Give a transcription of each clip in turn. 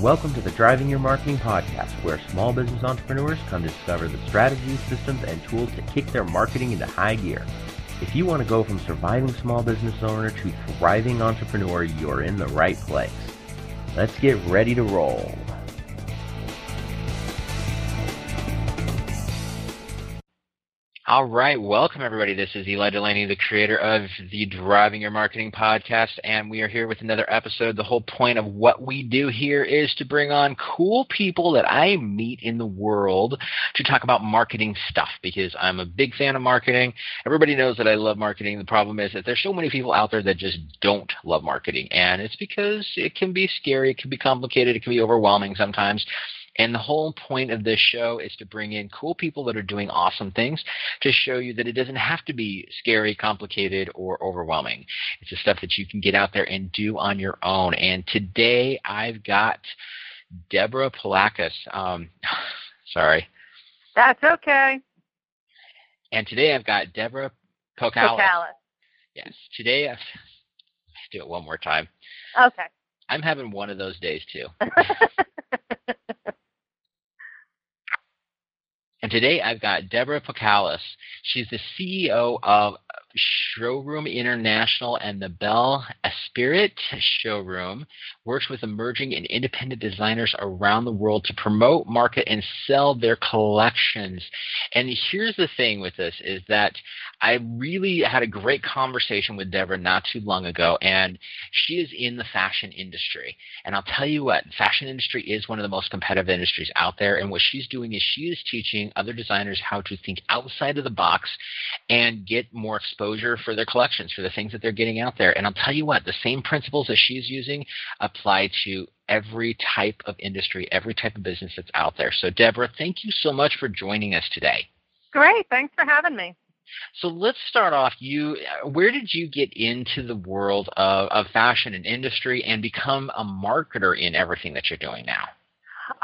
Welcome to the Driving Your Marketing podcast, where small business entrepreneurs come to discover the strategies, systems, and tools to kick their marketing into high gear. If you want to go from surviving small business owner to thriving entrepreneur, you're in the right place. Let's get ready to roll. All right, welcome everybody. This is Eli Delaney, the creator of the Driving Your Marketing podcast, and we are here with another episode. The whole point of what we do here is to bring on cool people that I meet in the world to talk about marketing stuff because I'm a big fan of marketing. Everybody knows that I love marketing. The problem is that there's so many people out there that just don't love marketing, and it's because it can be scary, it can be complicated, it can be overwhelming sometimes. And the whole point of this show is to bring in cool people that are doing awesome things to show you that it doesn't have to be scary, complicated, or overwhelming. It's the stuff that you can get out there and do on your own. And today I've got Deborah Polakis. Um, sorry. That's okay. And today I've got Deborah Pokalis. Pokalis. Yes. Today I've, let's do it one more time. Okay. I'm having one of those days too. And today I've got Deborah Pokalis. She's the CEO of Showroom International and the Bell Esprit Showroom. Works with emerging and independent designers around the world to promote, market, and sell their collections. And here's the thing with this is that I really had a great conversation with Deborah not too long ago, and she is in the fashion industry. And I'll tell you what, fashion industry is one of the most competitive industries out there. And what she's doing is she is teaching other designers how to think outside of the box and get more exposure for their collections, for the things that they're getting out there. And I'll tell you what, the same principles that she's using apply to every type of industry, every type of business that's out there. So, Deborah, thank you so much for joining us today. Great. Thanks for having me. So let's start off. You, where did you get into the world of, of fashion and industry and become a marketer in everything that you're doing now?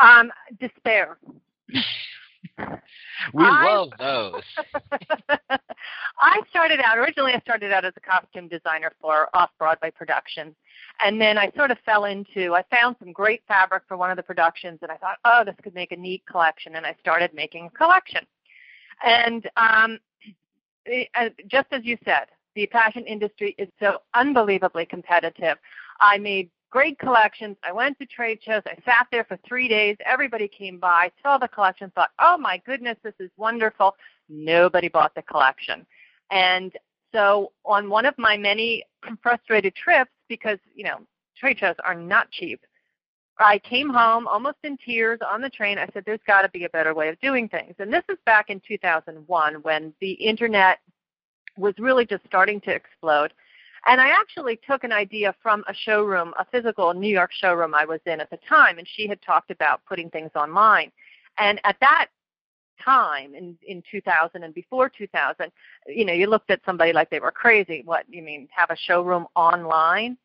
Um, despair. we I, love those. I started out originally. I started out as a costume designer for off Broadway productions, and then I sort of fell into. I found some great fabric for one of the productions, and I thought, oh, this could make a neat collection, and I started making a collection. And um, it, uh, just as you said, the fashion industry is so unbelievably competitive. I made great collections. I went to trade shows. I sat there for three days. Everybody came by, saw the collection, thought, oh my goodness, this is wonderful. Nobody bought the collection. And so on one of my many frustrated trips, because, you know, trade shows are not cheap, I came home almost in tears on the train. I said, there's got to be a better way of doing things. And this is back in 2001 when the internet was really just starting to explode. And I actually took an idea from a showroom, a physical New York showroom I was in at the time, and she had talked about putting things online. And at that time in in 2000 and before 2000 you know you looked at somebody like they were crazy what you mean have a showroom online?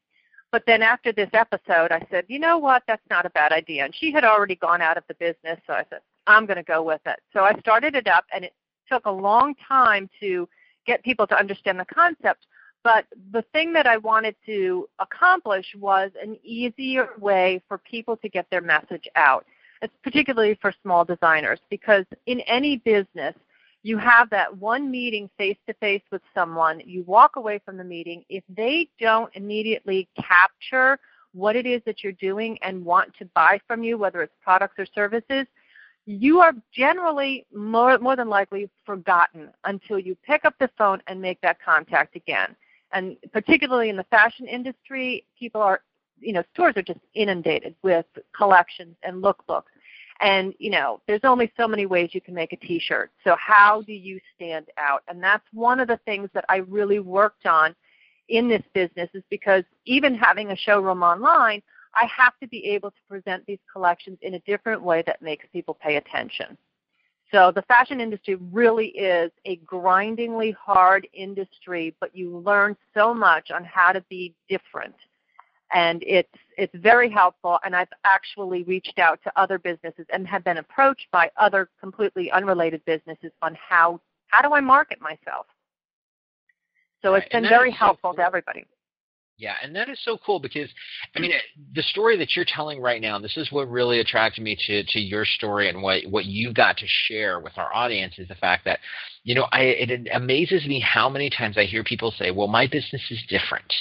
But then after this episode i said you know what? That's not a bad idea. And she had already gone out of the business so i said i'm going to go with it. So i started it up and it took a long time to get people to understand the concept but the thing that I wanted to accomplish was an easier way for people to get their message out. It's particularly for small designers because in any business, you have that one meeting face to face with someone, you walk away from the meeting. If they don't immediately capture what it is that you're doing and want to buy from you, whether it's products or services, you are generally more, more than likely forgotten until you pick up the phone and make that contact again and particularly in the fashion industry, people are, you know, stores are just inundated with collections and lookbooks. And, you know, there's only so many ways you can make a t-shirt. So how do you stand out? And that's one of the things that I really worked on in this business is because even having a showroom online, I have to be able to present these collections in a different way that makes people pay attention. So the fashion industry really is a grindingly hard industry, but you learn so much on how to be different. And it's it's very helpful and I've actually reached out to other businesses and have been approached by other completely unrelated businesses on how how do I market myself. So it's been very helpful to everybody. Yeah, and that is so cool because, I mean, the story that you're telling right now, this is what really attracted me to, to your story and what, what you've got to share with our audience is the fact that, you know, I, it amazes me how many times I hear people say, well, my business is different.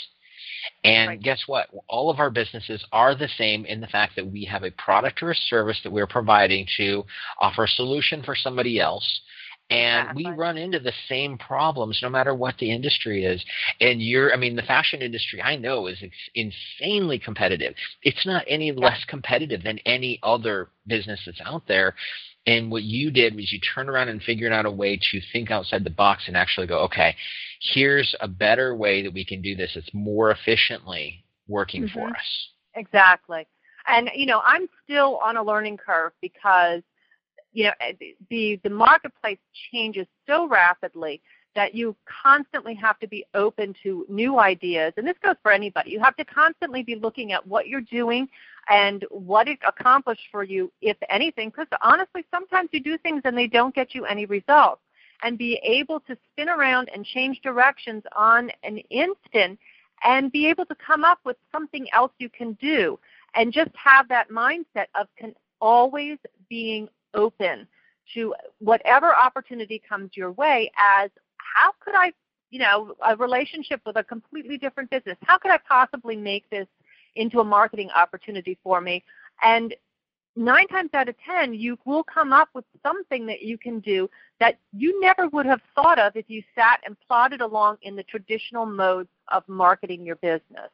And right. guess what? All of our businesses are the same in the fact that we have a product or a service that we're providing to offer a solution for somebody else and we run into the same problems no matter what the industry is. And you're i mean the fashion industry i know is insanely competitive. It's not any less competitive than any other business that's out there. And what you did was you turned around and figured out a way to think outside the box and actually go okay here's a better way that we can do this it's more efficiently working mm-hmm. for us. Exactly. And you know i'm still on a learning curve because you know eh, the the marketplace changes so rapidly that you constantly have to be open to new ideas. And this goes for anybody. You have to constantly be looking at what you're doing and what it accomplished for you if anything because honestly sometimes you do things and they don't get you any results. And be able to spin around and change directions on an instant and be able to come up with something else you can do. And just have that mindset of always being open to whatever opportunity comes your way as how could I, you know, a relationship with a completely different business, how could I possibly make this into a marketing opportunity for me? And nine times out of ten, you will come up with something that you can do that you never would have thought of if you sat and plodded along in the traditional modes of marketing your business.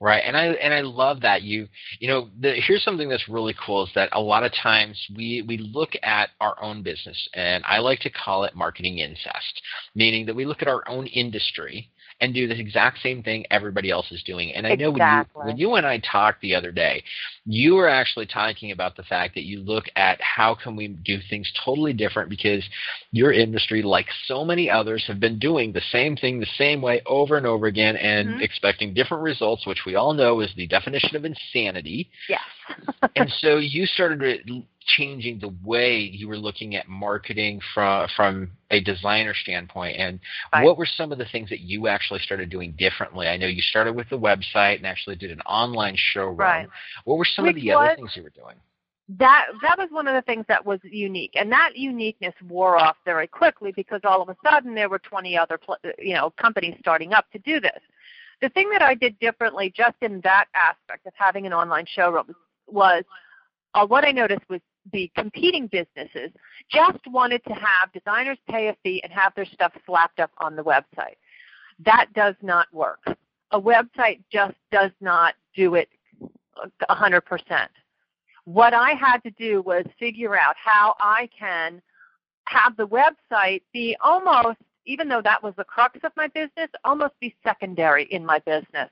Right, and I and I love that you you know the, here's something that's really cool is that a lot of times we we look at our own business and I like to call it marketing incest, meaning that we look at our own industry and do the exact same thing everybody else is doing. And I know when you, when you and I talked the other day, you were actually talking about the fact that you look at how can we do things totally different because your industry, like so many others, have been doing the same thing the same way over and over again and mm-hmm. expecting different results, which we all know is the definition of insanity. Yes. and so you started changing the way you were looking at marketing from from a designer standpoint? And right. what were some of the things that you actually started doing differently? I know you started with the website and actually did an online showroom. Right. what were some Which of the was, other things you were doing? That that was one of the things that was unique and that uniqueness wore off very quickly because all of a sudden there were 20 other you know companies starting up to do this. The thing that i did differently just in that aspect of having an online showroom was uh, what I noticed was the competing businesses just wanted to have designers pay a fee and have their stuff slapped up on the website. That does not work. A website just does not do it 100%. What I had to do was figure out how I can have the website be almost, even though that was the crux of my business, almost be secondary in my business.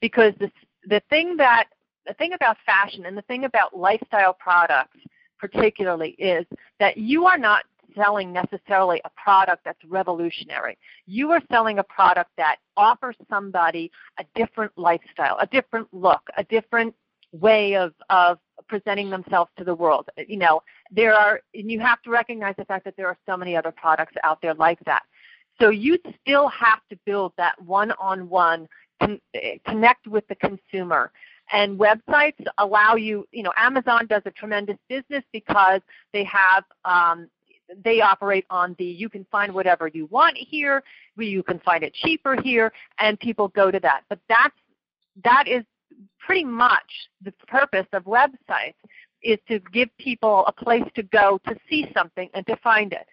Because the, the thing that the thing about fashion and the thing about lifestyle products particularly is that you are not selling necessarily a product that's revolutionary. You are selling a product that offers somebody a different lifestyle, a different look, a different way of, of presenting themselves to the world. You know, there are, and you have to recognize the fact that there are so many other products out there like that. So you still have to build that one-on-one con- eh, connect with the consumer and websites allow you, you know, Amazon does a tremendous business because they have um, they operate on the you can find whatever you want here, you can find it cheaper here, and people go to that. But that's that is pretty much the purpose of websites is to give people a place to go to see something and to find it.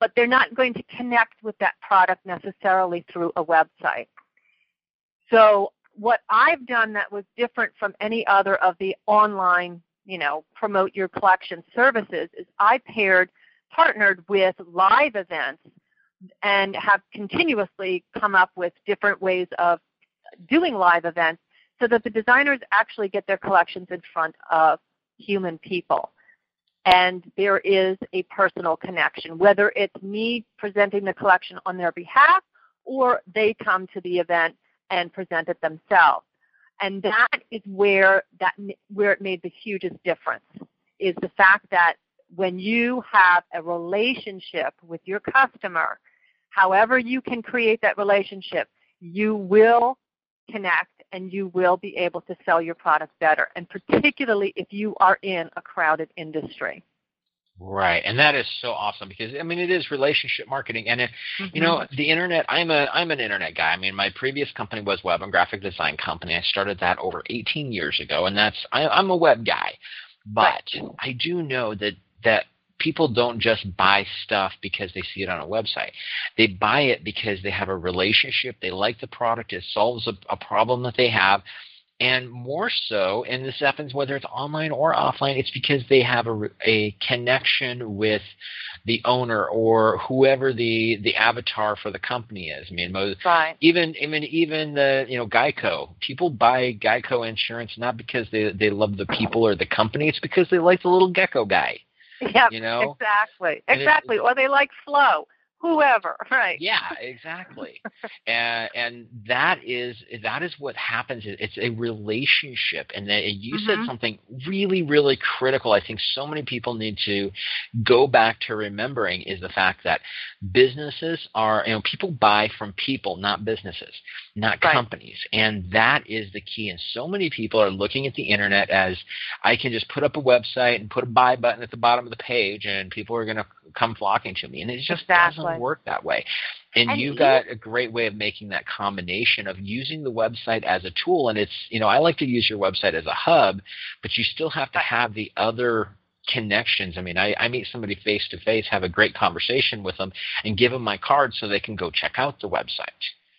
But they're not going to connect with that product necessarily through a website. So what I've done that was different from any other of the online, you know, promote your collection services is I paired, partnered with live events and have continuously come up with different ways of doing live events so that the designers actually get their collections in front of human people. And there is a personal connection, whether it's me presenting the collection on their behalf or they come to the event and present it themselves. And that is where that where it made the hugest difference is the fact that when you have a relationship with your customer, however you can create that relationship, you will connect and you will be able to sell your product better, and particularly if you are in a crowded industry. Right, and that is so awesome because I mean it is relationship marketing, and it, mm-hmm. you know the internet. I'm a I'm an internet guy. I mean my previous company was web and graphic design company. I started that over 18 years ago, and that's I, I'm a web guy, but right. I do know that that people don't just buy stuff because they see it on a website. They buy it because they have a relationship. They like the product. It solves a, a problem that they have and more so, and this happens whether it's online or offline, it's because they have a, a connection with the owner or whoever the the avatar for the company is. I mean, most, right. even even even the you know Geico, people buy Geico insurance not because they they love the people or the company, it's because they like the little gecko guy. Yeah, you know exactly, exactly, or they like Flo whoever right. Yeah exactly. And and that is that is what happens. It's a relationship and that you mm-hmm. said something really really critical i think so many people need to go back to remembering is the fact that businesses are you know people buy from people not businesses not right. companies and that is the key and so many people are looking at the internet as i can just put up a website and put a buy button at the bottom of the page and people are going to come flocking to me and it just exactly. doesn't work that way. And, and you got a great way of making that combination of using the website as a tool. And it's, you know, I like to use your website as a hub, but you still have to have the other connections. I mean, I, I meet somebody face to face, have a great conversation with them, and give them my card so they can go check out the website.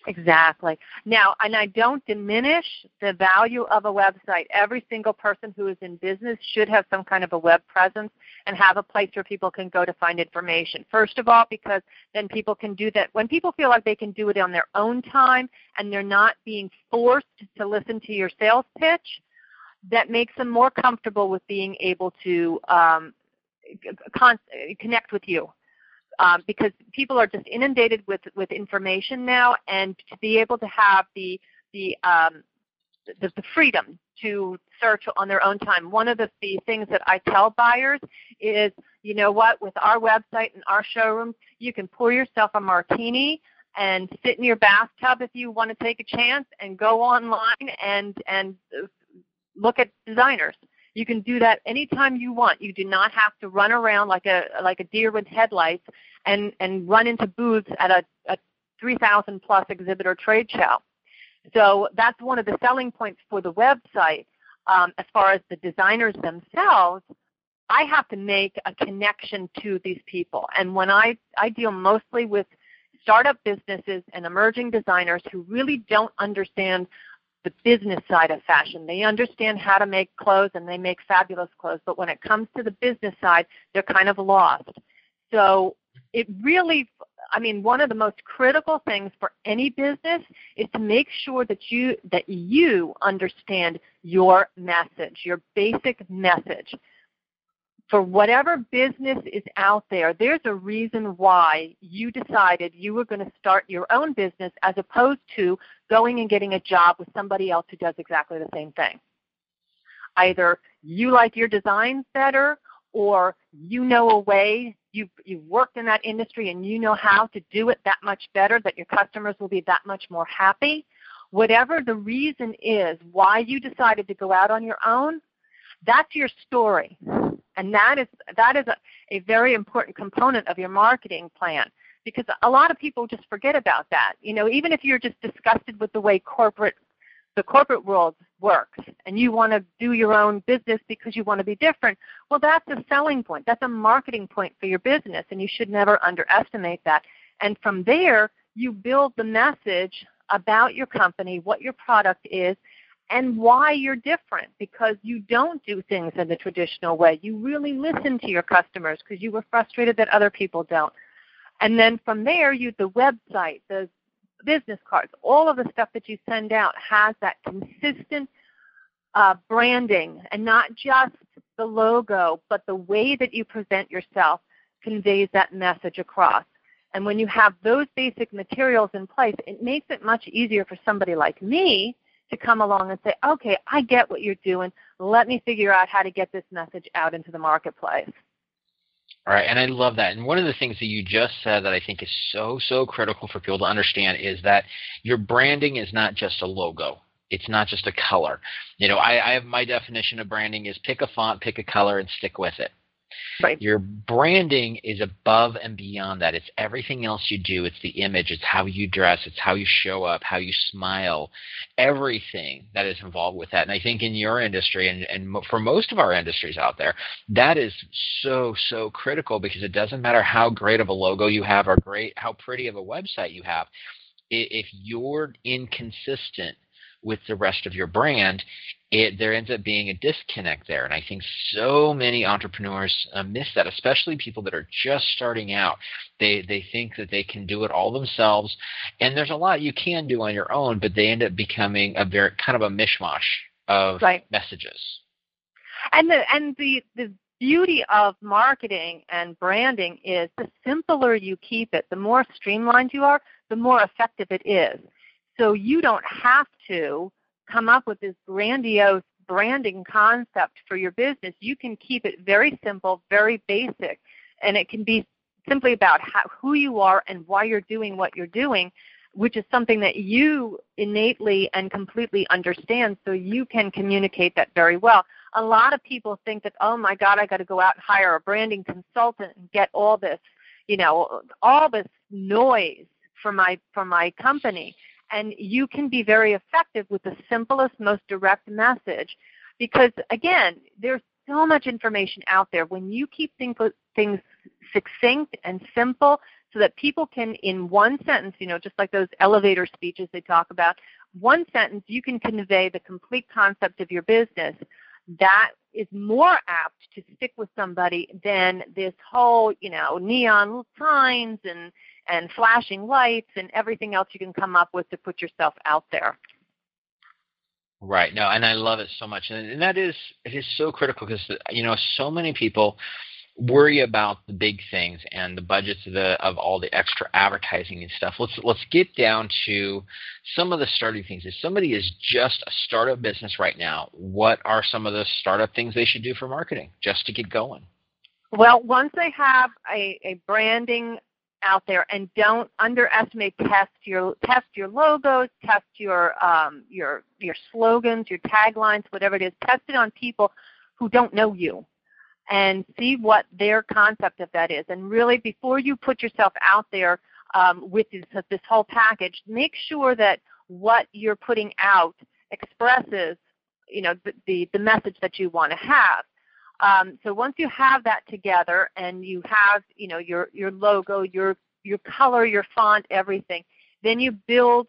Exactly. Now, and I don't diminish the value of a website. Every single person who is in business should have some kind of a web presence and have a place where people can go to find information. First of all, because then people can do that. When people feel like they can do it on their own time and they're not being forced to listen to your sales pitch, that makes them more comfortable with being able to um, con- connect with you um, because people are just inundated with with information now, and to be able to have the the um, the, the freedom to search on their own time. One of the, the things that I tell buyers is, you know what, with our website and our showroom, you can pour yourself a martini and sit in your bathtub if you want to take a chance and go online and and look at designers. You can do that anytime you want. You do not have to run around like a like a deer with headlights and and run into booths at a, a 3,000 plus exhibitor trade show. So that's one of the selling points for the website. Um, as far as the designers themselves, I have to make a connection to these people. And when I, I deal mostly with startup businesses and emerging designers who really don't understand the business side of fashion. They understand how to make clothes and they make fabulous clothes, but when it comes to the business side, they're kind of lost. So it really I mean, one of the most critical things for any business is to make sure that you that you understand your message, your basic message. For whatever business is out there, there's a reason why you decided you were going to start your own business as opposed to going and getting a job with somebody else who does exactly the same thing. Either you like your designs better or you know a way you've, you've worked in that industry and you know how to do it that much better that your customers will be that much more happy whatever the reason is why you decided to go out on your own that's your story and that is that is a, a very important component of your marketing plan because a lot of people just forget about that you know even if you're just disgusted with the way corporate the corporate world works and you want to do your own business because you want to be different, well, that's a selling point. That's a marketing point for your business, and you should never underestimate that. And from there, you build the message about your company, what your product is, and why you're different because you don't do things in the traditional way. You really listen to your customers because you were frustrated that other people don't. And then from there, you the website, the business cards, all of the stuff that you send out has that consistent uh, branding and not just the logo, but the way that you present yourself conveys that message across. And when you have those basic materials in place, it makes it much easier for somebody like me to come along and say, okay, I get what you're doing. Let me figure out how to get this message out into the marketplace. All right, and I love that. And one of the things that you just said that I think is so, so critical for people to understand is that your branding is not just a logo. It's not just a color. You know, I, I have my definition of branding is pick a font, pick a color, and stick with it. Right. Your branding is above and beyond that. It's everything else you do. It's the image. It's how you dress. It's how you show up, how you smile, everything that is involved with that. And I think in your industry and, and for most of our industries out there, that is so, so critical because it doesn't matter how great of a logo you have or great, how pretty of a website you have. If you're inconsistent with the rest of your brand, it, there ends up being a disconnect there. And I think so many entrepreneurs uh, miss that, especially people that are just starting out. They, they think that they can do it all themselves. And there's a lot you can do on your own, but they end up becoming a very kind of a mishmash of right. messages. And the, and the, the beauty of marketing and branding is the simpler you keep it, the more streamlined you are, the more effective it is. So you don't have to come up with this grandiose branding concept for your business. You can keep it very simple, very basic, and it can be simply about how, who you are and why you're doing what you're doing, which is something that you innately and completely understand, so you can communicate that very well. A lot of people think that, oh my God, I got to go out and hire a branding consultant and get all this, you know, all this noise for my for my company and you can be very effective with the simplest, most direct message because, again, there's so much information out there. When you keep things, things succinct and simple so that people can, in one sentence, you know, just like those elevator speeches they talk about, one sentence you can convey the complete concept of your business. That is more apt to stick with somebody than this whole, you know, neon signs and and flashing lights and everything else you can come up with to put yourself out there. Right. No, and I love it so much, and, and that is it is so critical because you know so many people worry about the big things and the budgets of the of all the extra advertising and stuff. Let's let's get down to some of the starting things. If somebody is just a startup business right now, what are some of the startup things they should do for marketing just to get going? Well, once they have a, a branding out there and don't underestimate test your test your logos test your um, your your slogans your taglines whatever it is. Test it on people who don't know you and see what their concept of that is. And really before you put yourself out there um, with this, this whole package make sure that what you're putting out expresses you know the, the, the message that you want to have um, so once you have that together and you have, you know, your your logo, your your color, your font, everything, then you build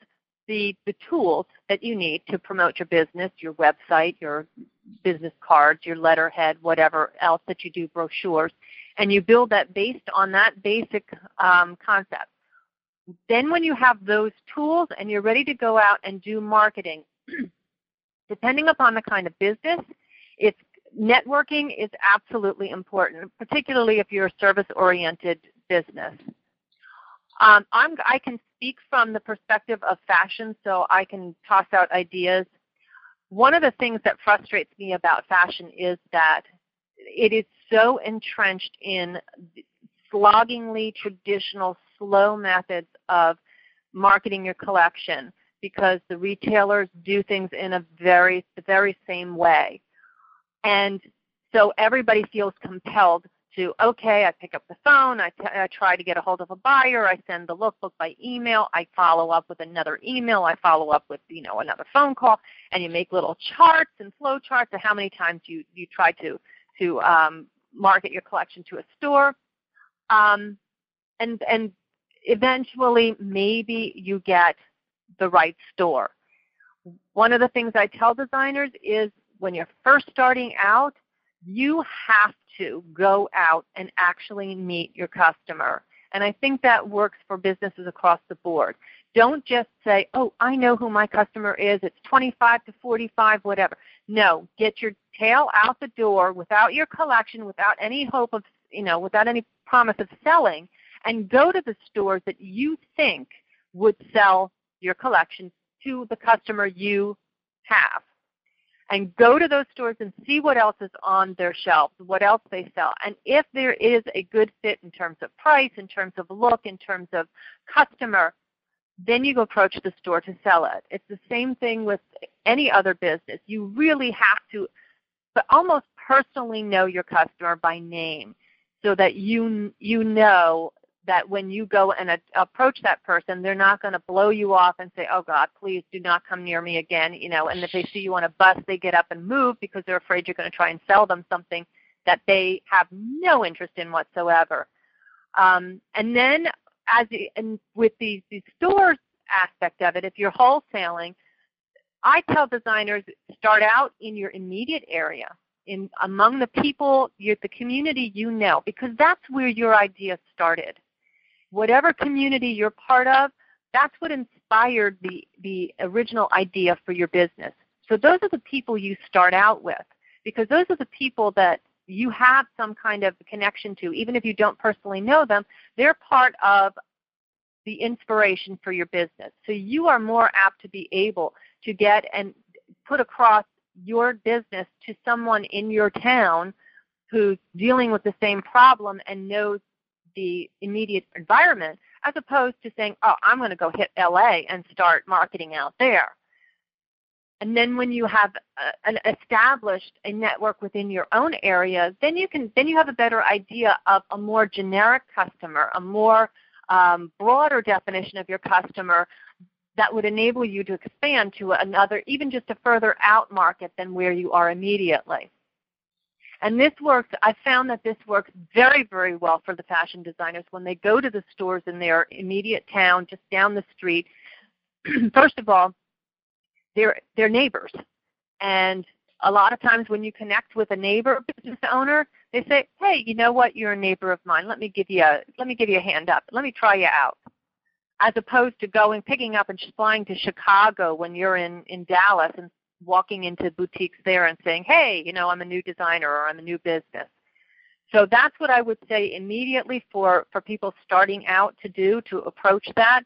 the the tools that you need to promote your business, your website, your business cards, your letterhead, whatever else that you do, brochures, and you build that based on that basic um, concept. Then when you have those tools and you're ready to go out and do marketing, depending upon the kind of business, it's networking is absolutely important, particularly if you're a service-oriented business. Um, i can speak from the perspective of fashion, so I can toss out ideas. One of the things that frustrates me about fashion is that it is so entrenched in sloggingly traditional, slow methods of marketing your collection because the retailers do things in a very, the very same way. And so everybody feels compelled to, okay, I pick up the phone, I, t- I try to get a hold of a buyer, I send the lookbook by email, I follow up with another email, I follow up with, you know, another phone call, and you make little charts and flow charts of how many times you, you try to, to um, market your collection to a store. Um, and, and eventually maybe you get the right store. One of the things I tell designers is when you're first starting out, you have to go out and actually meet your customer. And I think that works for businesses across the board. Don't just say, oh, I know who my customer is. It's 25 to 45, whatever. No, get your tail out the door without your collection, without any hope of, you know, without any promise of selling, and go to the stores that you think would sell your collection to the customer you have. And go to those stores and see what else is on their shelves, what else they sell. And if there is a good fit in terms of price, in terms of look, in terms of customer, then you go approach the store to sell it. It's the same thing with any other business. You really have to but almost personally know your customer by name so that you you know that when you go and a- approach that person, they're not going to blow you off and say, "Oh God, please do not come near me again." You know, and if they see you on a bus, they get up and move because they're afraid you're going to try and sell them something that they have no interest in whatsoever. Um, and then, as the, and with the, the stores aspect of it, if you're wholesaling, I tell designers start out in your immediate area, in among the people, the community you know, because that's where your idea started. Whatever community you're part of, that's what inspired the, the original idea for your business. So those are the people you start out with, because those are the people that you have some kind of connection to, even if you don't personally know them, they're part of the inspiration for your business. So you are more apt to be able to get and put across your business to someone in your town who's dealing with the same problem and knows the immediate environment as opposed to saying, oh, I'm going to go hit LA and start marketing out there. And then when you have a, an established a network within your own area, then you can then you have a better idea of a more generic customer, a more um, broader definition of your customer that would enable you to expand to another, even just a further out market than where you are immediately. And this works, I found that this works very, very well for the fashion designers when they go to the stores in their immediate town, just down the street. First of all, they're, they're neighbors. And a lot of times when you connect with a neighbor business owner, they say, "Hey, you know what? You're a neighbor of mine. Let me give you a let me give you a hand up. Let me try you out." As opposed to going picking up and flying to Chicago when you're in in Dallas and walking into boutiques there and saying, "Hey, you know, I'm a new designer or I'm a new business." So that's what I would say immediately for for people starting out to do to approach that.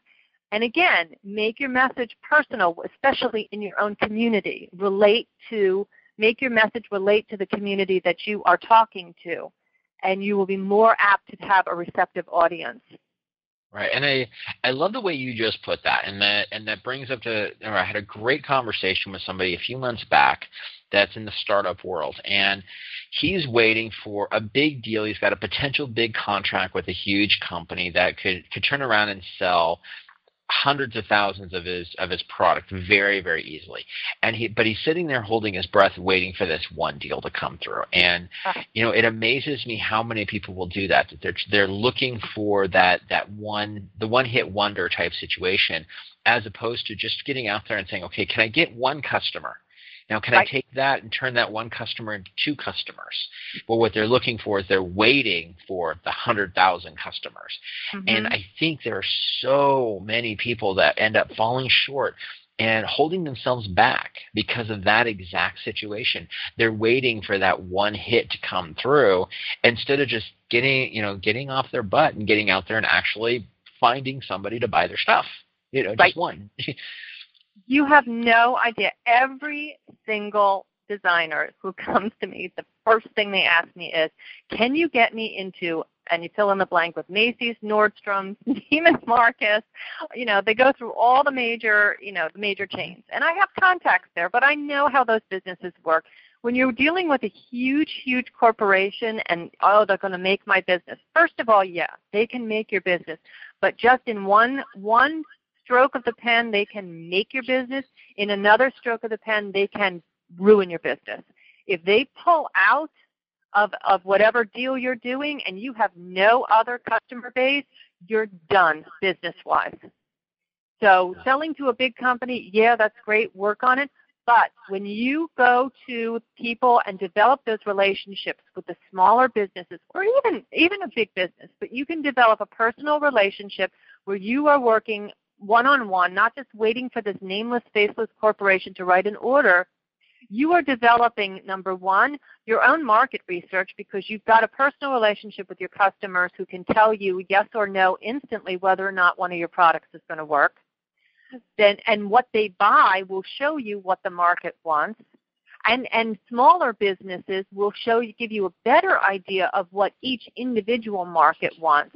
And again, make your message personal, especially in your own community. Relate to make your message relate to the community that you are talking to, and you will be more apt to have a receptive audience. Right, and I I love the way you just put that, and that and that brings up to. I had a great conversation with somebody a few months back that's in the startup world, and he's waiting for a big deal. He's got a potential big contract with a huge company that could could turn around and sell hundreds of thousands of his of his product very very easily. And he but he's sitting there holding his breath waiting for this one deal to come through. And you know it amazes me how many people will do that that they're they're looking for that that one the one hit wonder type situation as opposed to just getting out there and saying okay can i get one customer now, can right. I take that and turn that one customer into two customers? Well, what they're looking for is they're waiting for the 100,000 customers. Mm-hmm. And I think there are so many people that end up falling short and holding themselves back because of that exact situation. They're waiting for that one hit to come through instead of just getting, you know, getting off their butt and getting out there and actually finding somebody to buy their stuff. You know, just one. You have no idea. Every single designer who comes to me, the first thing they ask me is, can you get me into and you fill in the blank with Macy's, Nordstrom's, Neiman Marcus. You know, they go through all the major, you know, the major chains. And I have contacts there, but I know how those businesses work. When you're dealing with a huge, huge corporation and oh, they're going to make my business. First of all, yeah, they can make your business, but just in one one stroke of the pen, they can make your business. In another stroke of the pen, they can ruin your business. If they pull out of, of whatever deal you're doing and you have no other customer base, you're done business wise. So selling to a big company, yeah, that's great, work on it. But when you go to people and develop those relationships with the smaller businesses or even even a big business, but you can develop a personal relationship where you are working one on one, not just waiting for this nameless, faceless corporation to write an order. You are developing, number one, your own market research because you've got a personal relationship with your customers who can tell you yes or no instantly whether or not one of your products is going to work. Then, and what they buy will show you what the market wants. And and smaller businesses will show you give you a better idea of what each individual market wants.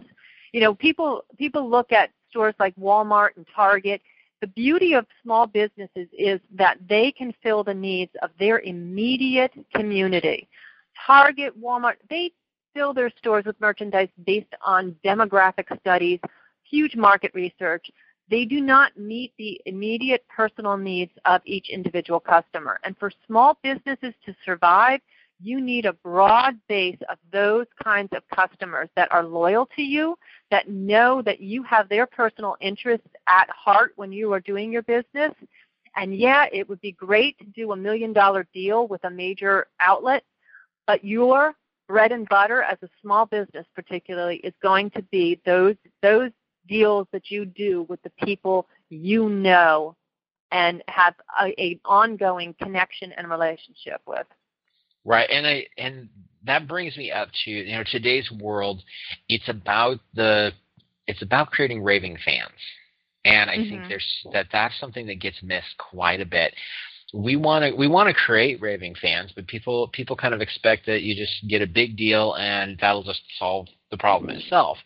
You know, people people look at stores like Walmart and Target. The beauty of small businesses is that they can fill the needs of their immediate community. Target, Walmart, they fill their stores with merchandise based on demographic studies, huge market research. They do not meet the immediate personal needs of each individual customer. And for small businesses to survive, you need a broad base of those kinds of customers that are loyal to you, that know that you have their personal interests at heart when you are doing your business. And yeah, it would be great to do a million dollar deal with a major outlet, but your bread and butter as a small business particularly is going to be those those deals that you do with the people you know and have a, a ongoing connection and relationship with. Right, and I and that brings me up to you know today's world. It's about the it's about creating raving fans, and I mm-hmm. think there's that that's something that gets missed quite a bit we want to we want to create raving fans, but people people kind of expect that you just get a big deal and that'll just solve the problem itself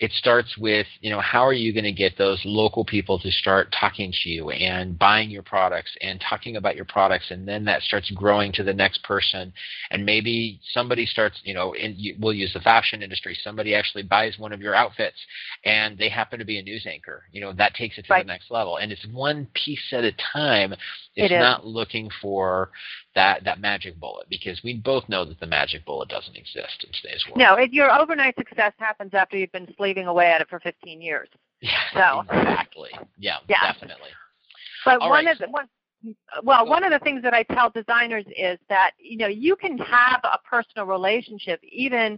it starts with you know how are you going to get those local people to start talking to you and buying your products and talking about your products and then that starts growing to the next person. And maybe somebody starts you know in, we'll use the fashion industry somebody actually buys one of your outfits and they happen to be a news anchor. You know that takes it to right. the next level. And it's one piece at a time. It's it not looking for that that magic bullet because we both know that the magic bullet doesn't exist in today's world. No, it, your overnight success happens after you've been slaving away at it for 15 years. Yeah, so. exactly. Yeah, yeah, definitely. But All one right. of the one, well, one of the things that I tell designers is that you know you can have a personal relationship even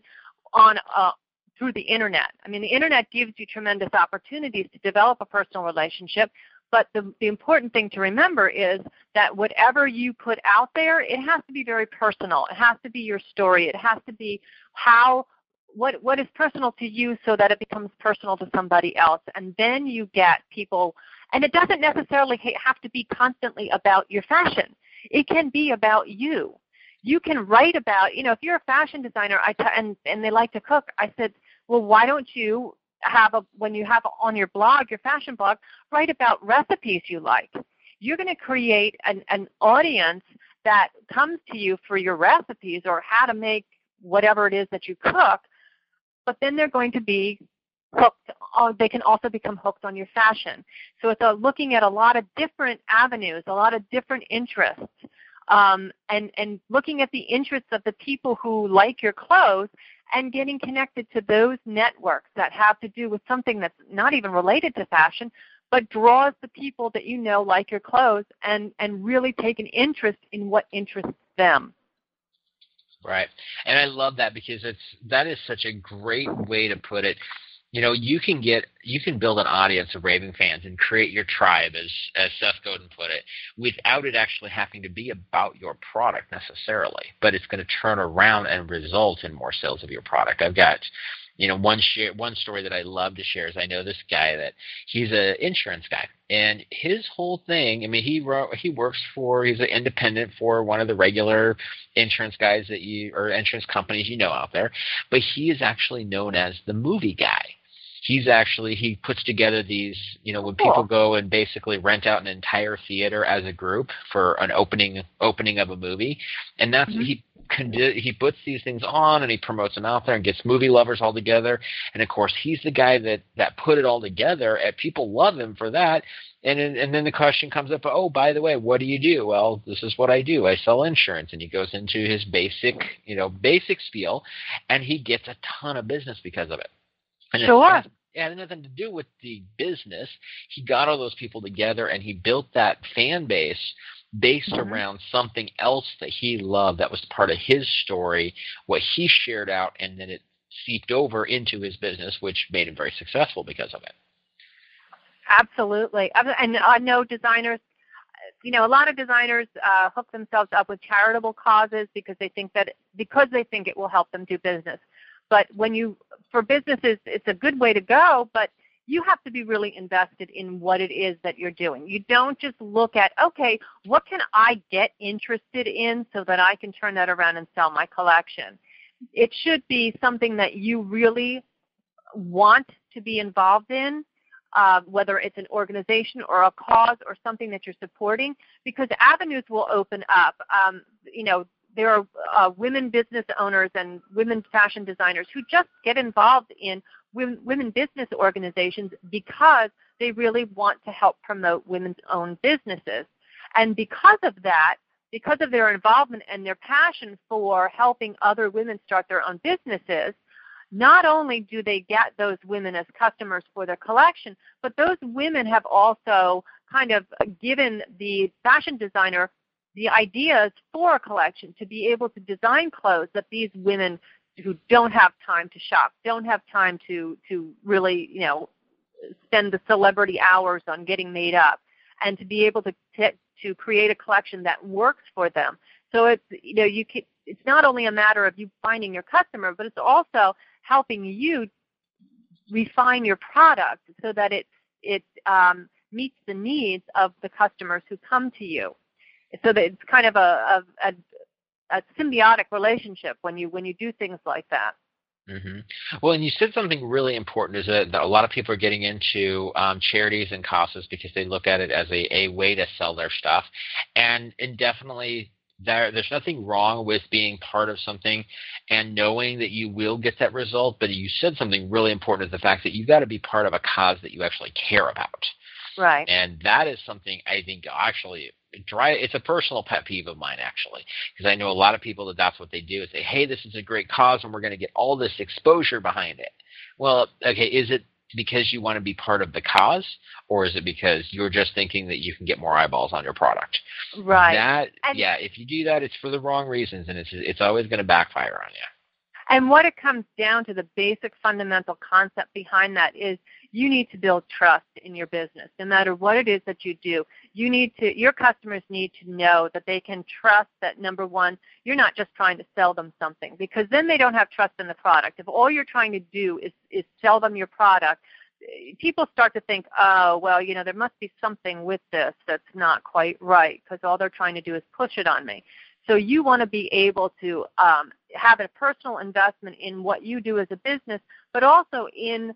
on a, through the internet. I mean, the internet gives you tremendous opportunities to develop a personal relationship, but the, the important thing to remember is that whatever you put out there, it has to be very personal. It has to be your story. It has to be how what what is personal to you so that it becomes personal to somebody else. And then you get people and it doesn't necessarily have to be constantly about your fashion. It can be about you. You can write about, you know, if you're a fashion designer I t- and and they like to cook, I said, "Well, why don't you have a when you have on your blog, your fashion blog, write about recipes you like. You're going to create an, an audience that comes to you for your recipes or how to make whatever it is that you cook, but then they're going to be hooked. Uh, they can also become hooked on your fashion. So it's a, looking at a lot of different avenues, a lot of different interests, um, and and looking at the interests of the people who like your clothes and getting connected to those networks that have to do with something that's not even related to fashion, but draws the people that you know like your clothes and, and really take an interest in what interests them. Right. And I love that because it's that is such a great way to put it you know you can get you can build an audience of raving fans and create your tribe as as seth godin put it without it actually having to be about your product necessarily. But it's going to turn around and result in more sales of your product. I've got you know one share one story that i love to share is i know this guy that he's an insurance guy. And his whole thing i mean he wrote he works for he's an independent for one of the regular insurance guys that you or insurance companies you know out there. But he is actually known as the movie guy he's actually he puts together these you know when cool. people go and basically rent out an entire theater as a group for an opening opening of a movie. And that's mm-hmm. he he puts these things on and he promotes them out there and gets movie lovers all together. And of course he's the guy that that put it all together and people love him for that. And and then the question comes up oh by the way what do you do? Well this is what i do. I sell insurance. And he goes into his basic you know basic spiel and he gets a ton of business because of it and sure. It had nothing to do with the business. He got all those people together and he built that fan base based mm-hmm. around something else that he loved that was part of his story, what he shared out, and then it seeped over into his business, which made him very successful because of it. Absolutely. And I know designers you know, a lot of designers uh, hook themselves up with charitable causes because they think that because they think it will help them do business. But when you, for businesses, it's a good way to go, but you have to be really invested in what it is that you're doing. You don't just look at, okay, what can I get interested in so that I can turn that around and sell my collection? It should be something that you really want to be involved in, uh, whether it's an organization or a cause or something that you're supporting, because avenues will open up. Um, you know, there are uh, women business owners and women fashion designers who just get involved in women business organizations because they really want to help promote women's own businesses. And because of that, because of their involvement and their passion for helping other women start their own businesses, not only do they get those women as customers for their collection, but those women have also kind of given the fashion designer the ideas for a collection to be able to design clothes that these women who don't have time to shop, don't have time to to really, you know, spend the celebrity hours on getting made up, and to be able to t- to create a collection that works for them. So it's you know you can, it's not only a matter of you finding your customer, but it's also helping you refine your product so that it it um, meets the needs of the customers who come to you. So that it's kind of a, a, a a symbiotic relationship when you when you do things like that. Mm-hmm. Well, and you said something really important is that, that a lot of people are getting into um, charities and causes because they look at it as a, a way to sell their stuff, and and definitely there there's nothing wrong with being part of something and knowing that you will get that result. But you said something really important is the fact that you've got to be part of a cause that you actually care about. Right. And that is something I think actually dry it's a personal pet peeve of mine actually because i know a lot of people that that's what they do is say hey this is a great cause and we're going to get all this exposure behind it. Well okay is it because you want to be part of the cause or is it because you're just thinking that you can get more eyeballs on your product? Right. That and yeah if you do that it's for the wrong reasons and it's it's always going to backfire on you and what it comes down to the basic fundamental concept behind that is you need to build trust in your business. No matter what it is that you do you need to your customers need to know that they can trust that number one you're not just trying to sell them something because then they don't have trust in the product. If all you're trying to do is is sell them your product people start to think oh well you know there must be something with this that's not quite right because all they're trying to do is push it on me. So you want to be able to um, have a personal investment in what you do as a business, but also in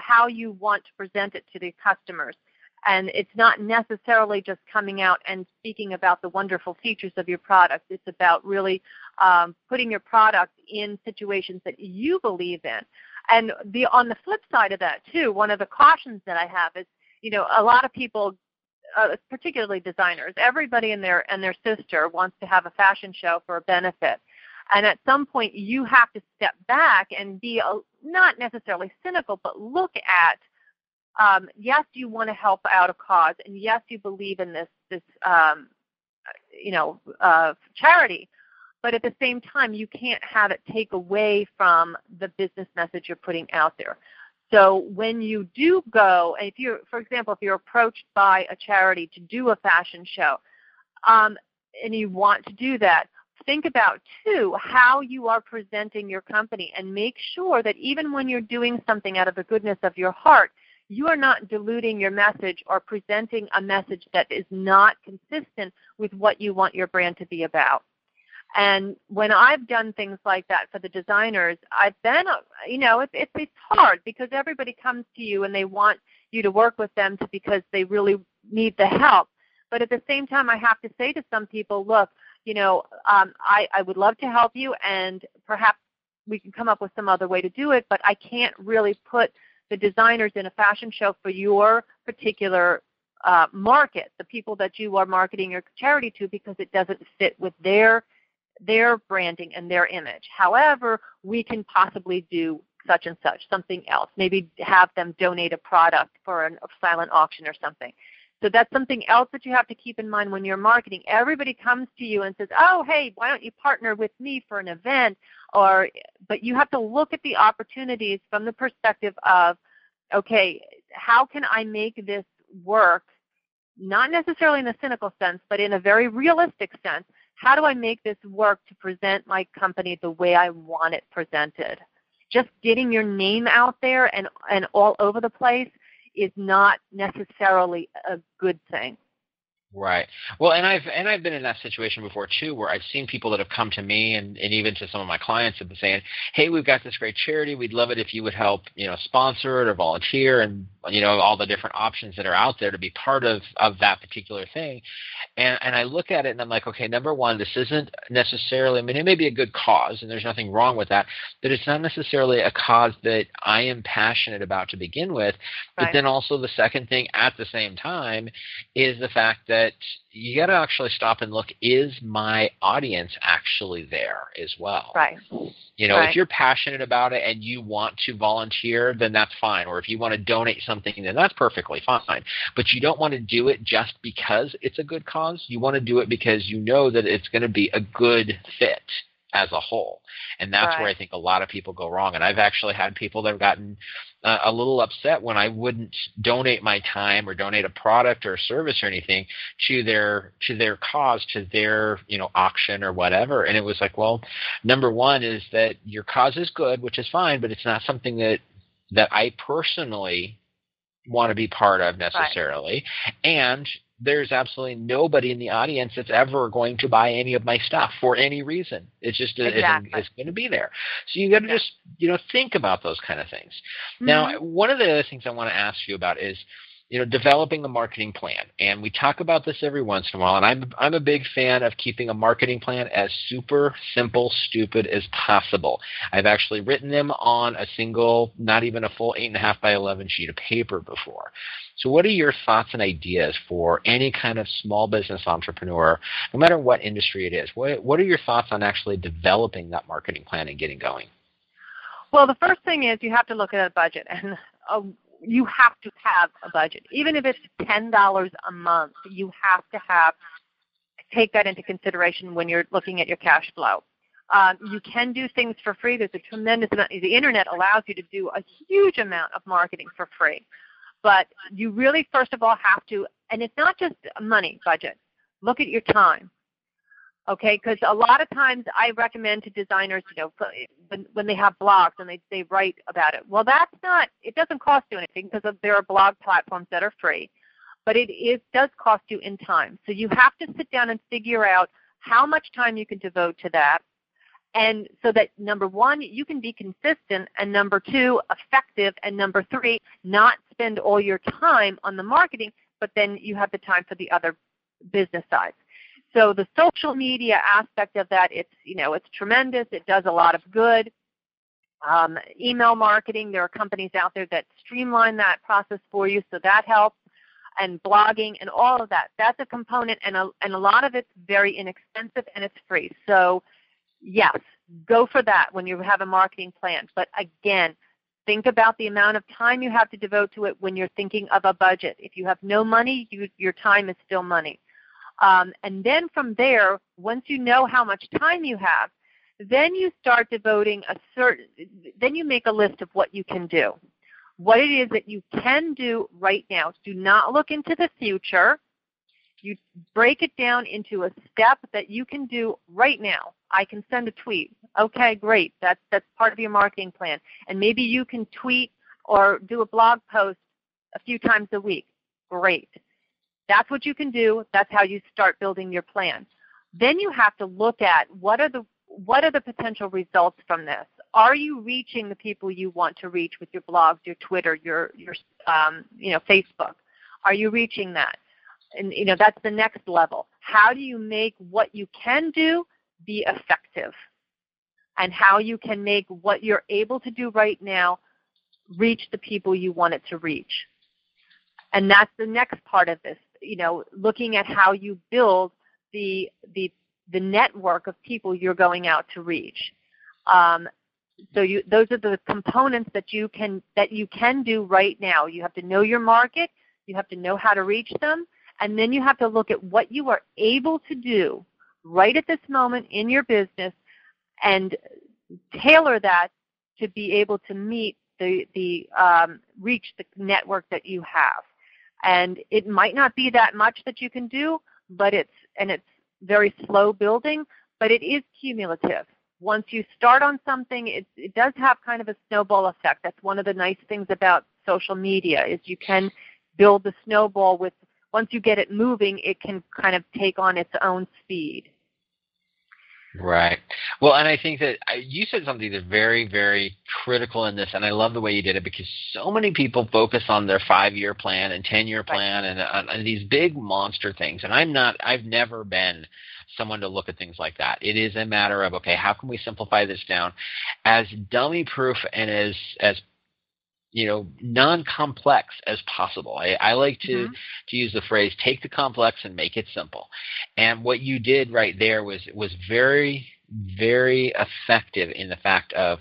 how you want to present it to the customers. And it's not necessarily just coming out and speaking about the wonderful features of your product. It's about really um, putting your product in situations that you believe in. And the on the flip side of that too, one of the cautions that I have is, you know, a lot of people, uh, particularly designers, everybody and their and their sister wants to have a fashion show for a benefit. And at some point, you have to step back and be a, not necessarily cynical, but look at um, yes, you want to help out a cause, and yes, you believe in this this um, you know uh, charity. But at the same time, you can't have it take away from the business message you're putting out there. So when you do go, if you're, for example, if you're approached by a charity to do a fashion show, um, and you want to do that, think about too how you are presenting your company and make sure that even when you're doing something out of the goodness of your heart, you are not diluting your message or presenting a message that is not consistent with what you want your brand to be about. And when I've done things like that for the designers, I've been, you know, it's, it's, it's hard because everybody comes to you and they want you to work with them to, because they really need the help. But at the same time, I have to say to some people, look, you know, um, I, I would love to help you, and perhaps we can come up with some other way to do it, but I can't really put the designers in a fashion show for your particular uh, market, the people that you are marketing your charity to, because it doesn't fit with their their branding and their image. However, we can possibly do such and such, something else. Maybe have them donate a product for a silent auction or something. So that's something else that you have to keep in mind when you're marketing. Everybody comes to you and says, "Oh, hey, why don't you partner with me for an event?" Or but you have to look at the opportunities from the perspective of, okay, how can I make this work? Not necessarily in a cynical sense, but in a very realistic sense. How do I make this work to present my company the way I want it presented? Just getting your name out there and and all over the place is not necessarily a good thing. Right. Well, and I've and I've been in that situation before too, where I've seen people that have come to me and, and even to some of my clients have been saying, "Hey, we've got this great charity. We'd love it if you would help, you know, sponsor it or volunteer, and you know, all the different options that are out there to be part of of that particular thing." And and I look at it and I'm like, okay, number one, this isn't necessarily. I mean, it may be a good cause, and there's nothing wrong with that, but it's not necessarily a cause that I am passionate about to begin with. But then also the second thing at the same time is the fact that you got to actually stop and look is my audience actually there as well? Right. you know Right. if you're passionate about it and you want to volunteer then that's fine. Or if you want to donate something then that's perfectly fine. But you don't want to do it just because it's a good cause. You want to do it because you know that it's going to be a good fit as a whole. And that's where i think a lot of people go wrong. And i've actually had people that have gotten uh, a little upset when I wouldn't donate my time or donate a product or a service or anything to their to their cause, to their you know auction or whatever. And it was like, well, number one is that your cause is good, which is fine, but it's not something that that I personally want to be part of necessarily. And there's absolutely nobody in the audience that's ever going to buy any of my stuff for any reason. It's just it- Exactly. it's, going to be there. So you got to Yeah. just you know think about those kind of things. Now, Mhm. one of the other things I want to ask you about is, you know, developing a marketing plan. And we talk about this every once in a while. And I'm I'm a big fan of keeping a marketing plan as super simple, stupid as possible. I've actually written them on a single, not even a full eight and a half by eleven sheet of paper before. So, what are your thoughts and ideas for any kind of small business entrepreneur, no matter what industry it is? What What are your thoughts on actually developing that marketing plan and getting going? Well, the first thing is you have to look at a budget, and uh, you have to have a budget, even if it's ten dollars a month. You have to have take that into consideration when you're looking at your cash flow. Um, you can do things for free. There's a tremendous amount. The internet allows you to do a huge amount of marketing for free, but you really first of all have to, and it's not just a money budget. Look at your time okay because a lot of times i recommend to designers you know when, when they have blogs and they, they write about it. Well that's not it doesn't cost you anything because of, there are blog platforms that are free but it is does cost you in time. So you have to sit down and figure out how much time you can devote to that and so that number one you can be consistent and number two effective and number three not spend all your time on the marketing but then you have the time for the other business sides so the social media aspect of that, it's you know it's tremendous. It does a lot of good. Um, email marketing, there are companies out there that streamline that process for you, so that helps. And blogging and all of that, that's a component, and a, and a lot of it's very inexpensive and it's free. So yes, go for that when you have a marketing plan. But again, think about the amount of time you have to devote to it when you're thinking of a budget. If you have no money, you, your time is still money. Um, and then from there, once you know how much time you have, then you start devoting a certain, then you make a list of what you can do. What it is that you can do right now. Do not look into the future. You break it down into a step that you can do right now. I can send a tweet. Okay, great. That's that's part of your marketing plan. And maybe you can tweet or do a blog post a few times a week. Great. That's what you can do. That's how you start building your plan. Then you have to look at what are the what are the potential results from this? Are you reaching the people you want to reach with your blogs, your Twitter, your your um, you know Facebook? Are you reaching that? And you know that's the next level. How do you make what you can do be effective? And how you can make what you're able to do right now reach the people you want it to reach. And that's the next part of this, you know, looking at how you build the the the network of people you're going out to reach. Um, so you, those are the components that you can that you can do right now. You have to know your market, you have to know how to reach them, and then you have to look at what you are able to do right at this moment in your business and tailor that to be able to meet the the um, reach the network that you have. And it might not be that much that you can do, but it's and it's very slow building, but it is cumulative. Once you start on something, it, it does have kind of a snowball effect. That's one of the nice things about social media is you can build the snowball with once you get it moving, it can kind of take on its own speed. Right. Well, and I think that you said something that's very, very critical in this, and I love the way you did it because so many people focus on their five-year plan and ten-year plan right. and, uh, and these big monster things. And I'm not. I've never been someone to look at things like that. It is a matter of okay, how can we simplify this down as dummy-proof and as as you know non-complex as possible. I, I like to mm-hmm. to use the phrase take the complex and make it simple. And what you did right there was was very very effective in the fact of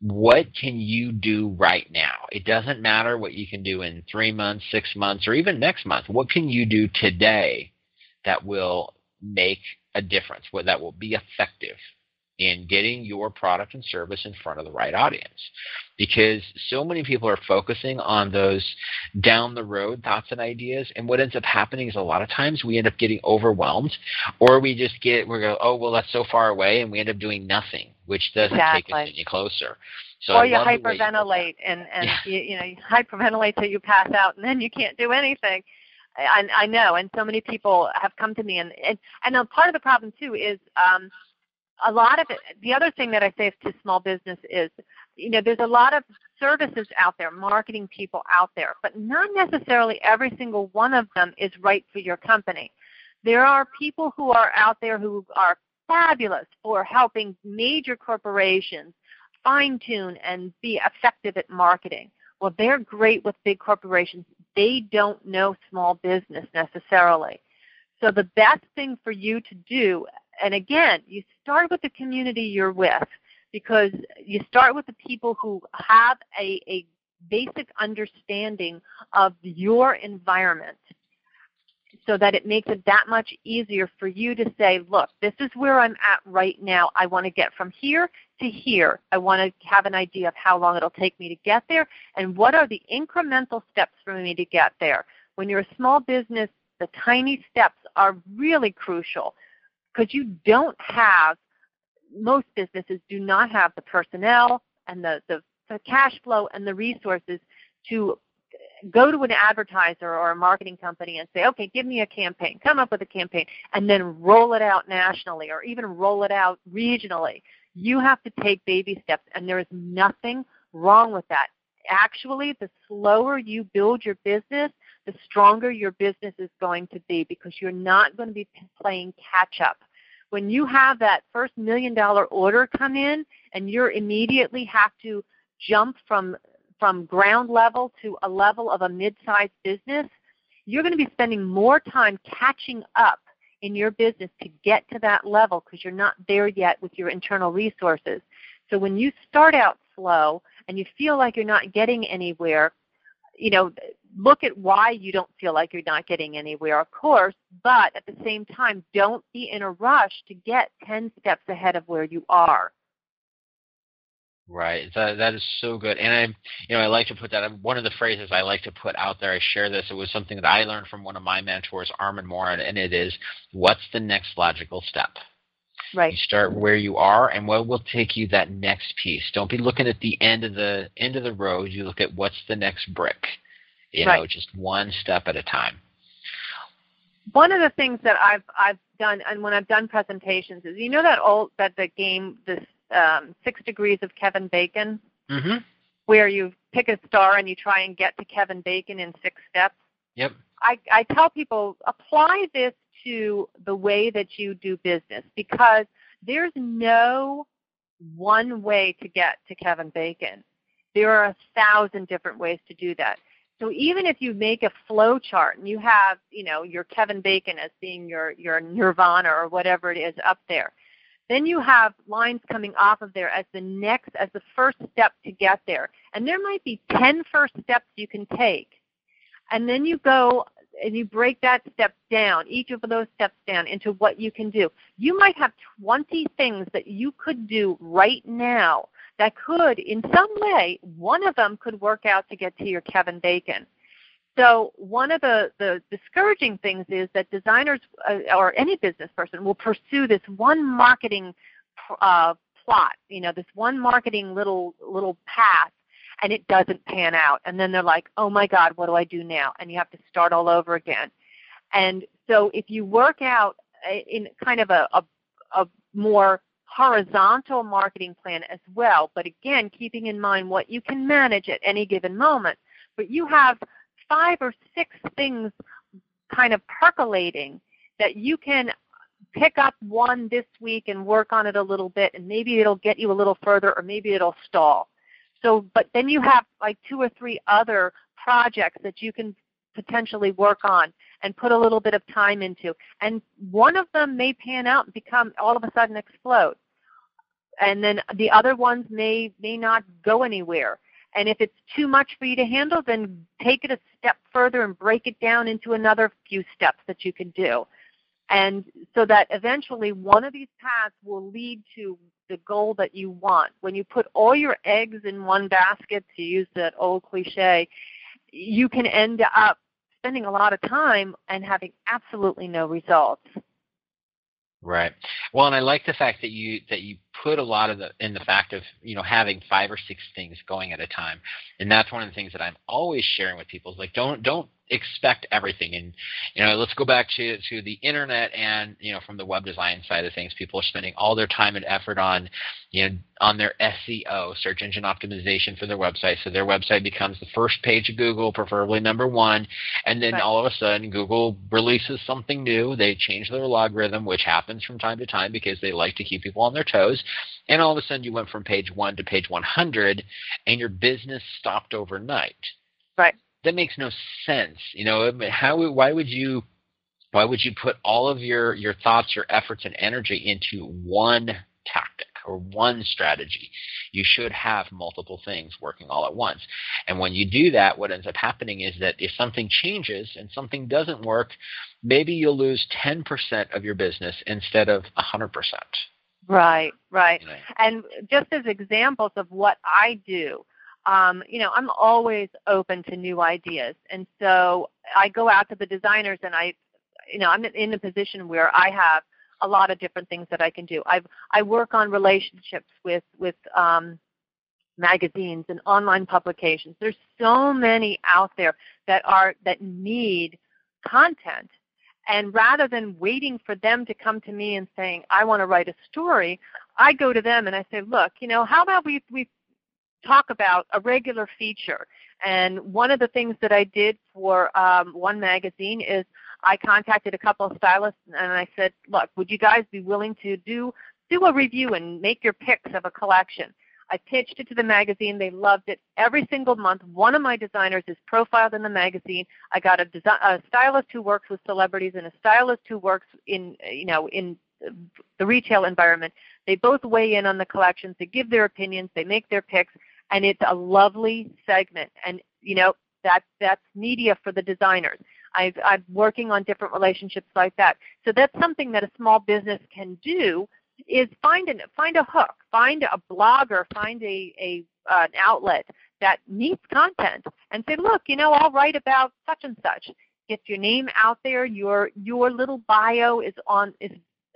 what can you do right now? It doesn't matter what you can do in three months, six months, or even next month. What can you do today that will make a difference, what that will be effective in getting your product and service in front of the right audience because so many people are focusing on those down the road thoughts and ideas and what ends up happening is a lot of times we end up getting overwhelmed or we just get we go oh well that's so far away and we end up doing nothing which doesn't exactly. take us any closer so or you hyperventilate you and and yeah. you, you know you hyperventilate till you pass out and then you can't do anything I, I know, and so many people have come to me, and and, and part of the problem too is um, a lot of it, the other thing that I say to small business is, you know, there's a lot of services out there, marketing people out there, but not necessarily every single one of them is right for your company. There are people who are out there who are fabulous for helping major corporations fine tune and be effective at marketing. Well, they're great with big corporations. They don't know small business necessarily. So the best thing for you to do and again, you start with the community you're with because you start with the people who have a, a basic understanding of your environment so that it makes it that much easier for you to say, look, this is where I'm at right now. I want to get from here to here. I want to have an idea of how long it'll take me to get there and what are the incremental steps for me to get there. When you're a small business, the tiny steps are really crucial because you don't have most businesses do not have the personnel and the, the, the cash flow and the resources to go to an advertiser or a marketing company and say, okay, give me a campaign, come up with a campaign, and then roll it out nationally or even roll it out regionally. You have to take baby steps, and there is nothing wrong with that. Actually, the slower you build your business, the stronger your business is going to be because you're not going to be playing catch up. When you have that first million dollar order come in and you immediately have to jump from from ground level to a level of a mid-sized business, you're going to be spending more time catching up in your business to get to that level because you're not there yet with your internal resources. So when you start out slow and you feel like you're not getting anywhere, you know, look at why you don't feel like you're not getting anywhere, of course, but at the same time, don't be in a rush to get 10 steps ahead of where you are. Right. That that is so good. And I you know, I like to put that um, one of the phrases I like to put out there, I share this, it was something that I learned from one of my mentors, Armand Morin, and it is what's the next logical step? Right. You start where you are, and what will take you that next piece. Don't be looking at the end of the end of the road. You look at what's the next brick. You right. know, just one step at a time. One of the things that I've I've done, and when I've done presentations, is you know that old that the game, this um, Six Degrees of Kevin Bacon, mm-hmm. where you pick a star and you try and get to Kevin Bacon in six steps. Yep. I, I tell people apply this to the way that you do business because there's no one way to get to Kevin Bacon. There are a thousand different ways to do that. So even if you make a flow chart and you have, you know, your Kevin Bacon as being your, your nirvana or whatever it is up there, then you have lines coming off of there as the next, as the first step to get there. And there might be 10 first steps you can take. And then you go and you break that step down, each of those steps down into what you can do. You might have 20 things that you could do right now that could, in some way, one of them could work out to get to your Kevin Bacon. So one of the, the discouraging things is that designers uh, or any business person will pursue this one marketing uh, plot, you know, this one marketing little little path, and it doesn't pan out. And then they're like, oh my God, what do I do now? And you have to start all over again. And so if you work out in kind of a, a, a more horizontal marketing plan as well, but again, keeping in mind what you can manage at any given moment, but you have five or six things kind of percolating that you can pick up one this week and work on it a little bit and maybe it'll get you a little further or maybe it'll stall. So but then you have like two or three other projects that you can potentially work on and put a little bit of time into. And one of them may pan out and become all of a sudden explode. And then the other ones may may not go anywhere. And if it's too much for you to handle, then take it a step further and break it down into another few steps that you can do. And so that eventually one of these paths will lead to the goal that you want. When you put all your eggs in one basket, to use that old cliche, you can end up spending a lot of time and having absolutely no results. Right. Well, and I like the fact that you that you put a lot of the in the fact of you know having five or six things going at a time, and that's one of the things that I'm always sharing with people. Is like don't don't expect everything. And you know, let's go back to to the internet and you know from the web design side of things, people are spending all their time and effort on you know on their SEO, search engine optimization for their website. So their website becomes the first page of Google, preferably number one, and then right. all of a sudden Google releases something new. They change their logarithm, which happens from time to time because they like to keep people on their toes. And all of a sudden you went from page one to page 100, and your business stopped overnight. Right that makes no sense. You know, how why would you why would you put all of your your thoughts, your efforts, and energy into one tactic or one strategy? You should have multiple things working all at once. And when you do that, what ends up happening is that if something changes and something doesn't work, maybe you'll lose 10% of your business instead of 100%. Right, right. You know? And just as examples of what I do, um, you know, I'm always open to new ideas. And so I go out to the designers and I, you know, I'm in a position where I have a lot of different things that I can do. I I work on relationships with with um, magazines and online publications. There's so many out there that are that need content. And rather than waiting for them to come to me and saying, I want to write a story, I go to them and I say, look, you know, how about we, we talk about a regular feature. And one of the things that I did for um, one magazine is I contacted a couple of stylists and I said, look, would you guys be willing to do do a review and make your picks of a collection? I pitched it to the magazine. They loved it. Every single month, one of my designers is profiled in the magazine. I got a, desi- a stylist who works with celebrities and a stylist who works in, you know, in the retail environment. They both weigh in on the collections. They give their opinions. They make their picks and it's a lovely segment. And you know that that's media for the designers. I've, I'm working on different relationships like that. So that's something that a small business can do is find an find a hook, find a blogger, find a, a uh, an outlet that needs content, and say, look, you know, I'll write about such and such. Get your name out there. Your your little bio is on is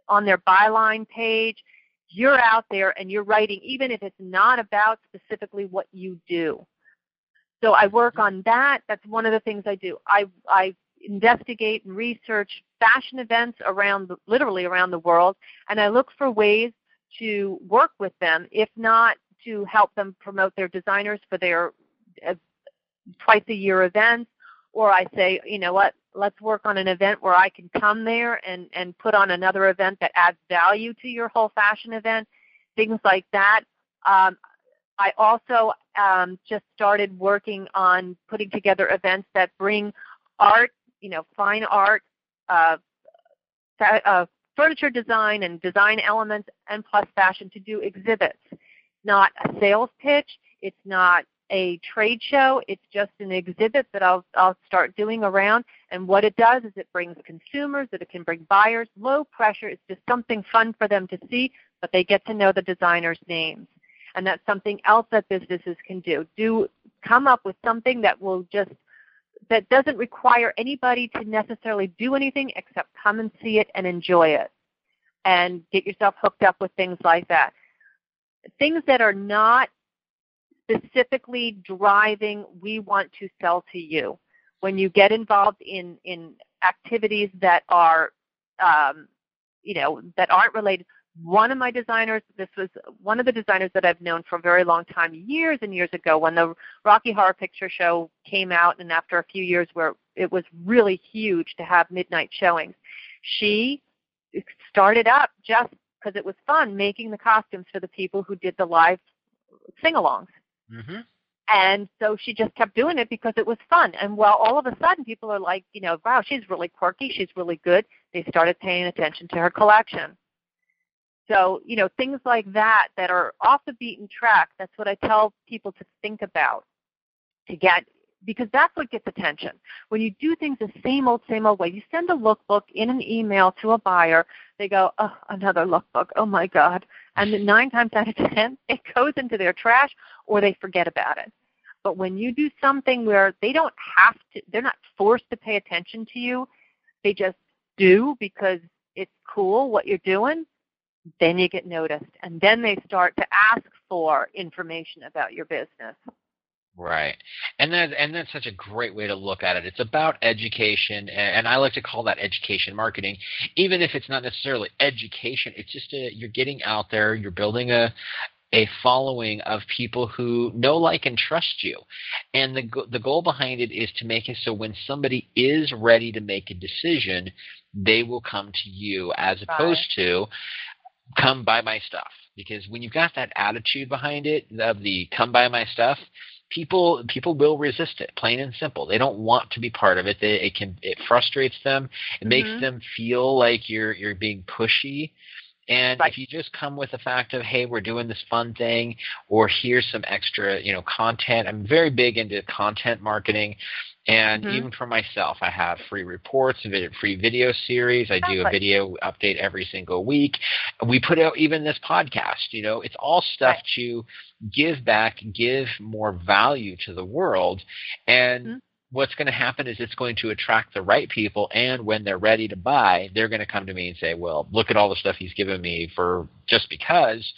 on their byline page you're out there and you're writing, even if it's not about specifically what you do. So I work on that. That's one of the things I do. I, I investigate and research fashion events around, literally around the world, and I look for ways to work with them, if not to help them promote their designers for their uh, twice a year events, or I say, you know what, let's work on an event where I can come there and, and put on another event that adds value to your whole fashion event, things like that. Um, I also um, just started working on putting together events that bring art, you know, fine art, Uh, uh, furniture design and design elements, and plus fashion to do exhibits. Not a sales pitch. It's not a trade show. It's just an exhibit that I'll, I'll start doing around. And what it does is it brings consumers, that it can bring buyers, low pressure. It's just something fun for them to see, but they get to know the designers' names. And that's something else that businesses can do. Do come up with something that will just that doesn't require anybody to necessarily do anything except come and see it and enjoy it. And get yourself hooked up with things like that. Things that are not specifically driving we want to sell to you. When you get involved in in activities that are um, you know that aren't related one of my designers, this was one of the designers that I've known for a very long time, years and years ago, when the Rocky Horror Picture Show came out, and after a few years where it was really huge to have midnight showings, she started up just because it was fun making the costumes for the people who did the live sing-alongs. Mm-hmm. And so she just kept doing it because it was fun. And well, all of a sudden, people are like, you know, wow, she's really quirky. She's really good. They started paying attention to her collection. So, you know, things like that that are off the beaten track, that's what I tell people to think about to get because that's what gets attention. When you do things the same old, same old way, you send a lookbook in an email to a buyer, they go, oh, another lookbook, oh my God. And nine times out of ten, it goes into their trash or they forget about it. But when you do something where they don't have to, they're not forced to pay attention to you, they just do because it's cool what you're doing, then you get noticed. And then they start to ask for information about your business. Right, and that and that's such a great way to look at it. It's about education, and I like to call that education marketing. Even if it's not necessarily education, it's just a, you're getting out there, you're building a a following of people who know, like, and trust you. And the the goal behind it is to make it so when somebody is ready to make a decision, they will come to you, as opposed right. to come buy my stuff. Because when you've got that attitude behind it of the come buy my stuff, people people will resist it plain and simple they don't want to be part of it they, it can it frustrates them it mm-hmm. makes them feel like you're you're being pushy and right. if you just come with the fact of, hey, we're doing this fun thing, or here's some extra, you know, content. I'm very big into content marketing. And mm-hmm. even for myself, I have free reports, free video series. I do a video update every single week. We put out even this podcast. You know, it's all stuff right. to give back, give more value to the world, and mm-hmm what's going to happen is it's going to attract the right people and when they're ready to buy they're going to come to me and say well look at all the stuff he's given me for just because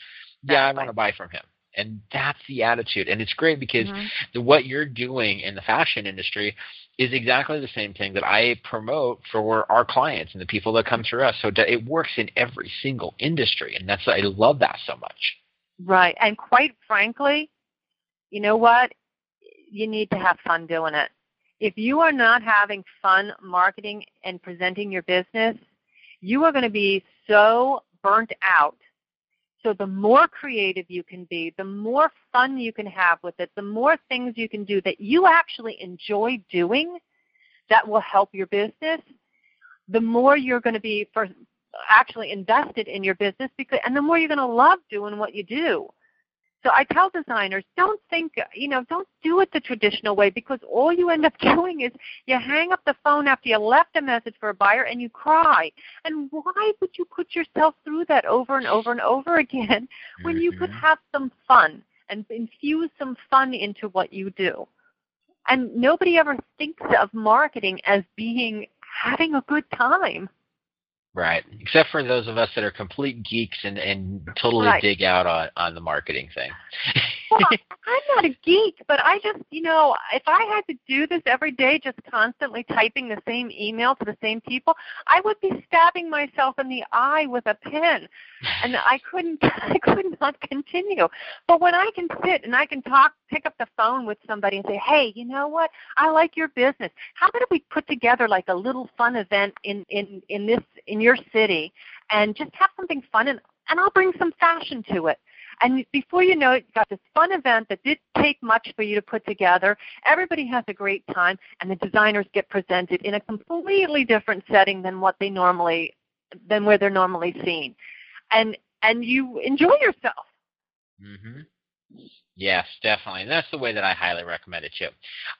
yeah i want to buy from him and that's the attitude. And it's great because mm-hmm. the, what you're doing in the fashion industry is exactly the same thing that i promote for our clients and the people that come through us. So it works in every single industry. And that's i love that so much. Right. And quite frankly you know what? You need to have fun doing it. If you are not having fun marketing and presenting your business, you are going to be so burnt out. So the more creative you can be, the more fun you can have with it, the more things you can do that you actually enjoy doing that will help your business, the more you're going to be for actually invested in your business because and the more you're going to love doing what you do. So I tell designers, don't think, you know, don't do it the traditional way because all you end up doing is you hang up the phone after you left a message for a buyer and you cry. And why would you put yourself through that over and over and over again when you could mm-hmm. have some fun and infuse some fun into what you do? And nobody ever thinks of marketing as being having a good time. Right. Except for those of us that are complete geeks and, and totally right. dig out on, on the marketing thing. well, I'm not a geek, but I just, you know, if I had to do this every day, just constantly typing the same email to the same people, I would be stabbing myself in the eye with a pen, and I couldn't, I could not continue. But when I can sit and I can talk, pick up the phone with somebody and say, hey, you know what? I like your business. How about if we put together like a little fun event in in in this in your city and just have something fun and, and I'll bring some fashion to it. And before you know it, you've got this fun event that didn't take much for you to put together. Everybody has a great time, and the designers get presented in a completely different setting than what they normally, than where they're normally seen, and and you enjoy yourself. Mm-hmm. Yes, definitely. And that's the way that I highly recommend it too.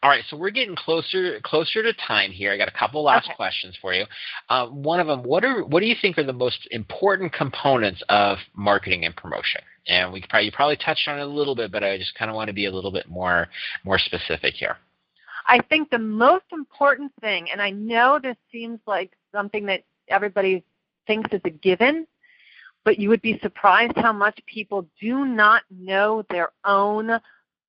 All right, so we're getting closer closer to time here. I got a couple last okay. questions for you. Uh, one of them, what are what do you think are the most important components of marketing and promotion? And we probably you probably touched on it a little bit, but I just kind of want to be a little bit more more specific here. I think the most important thing, and I know this seems like something that everybody thinks is a given, but you would be surprised how much people do not know their own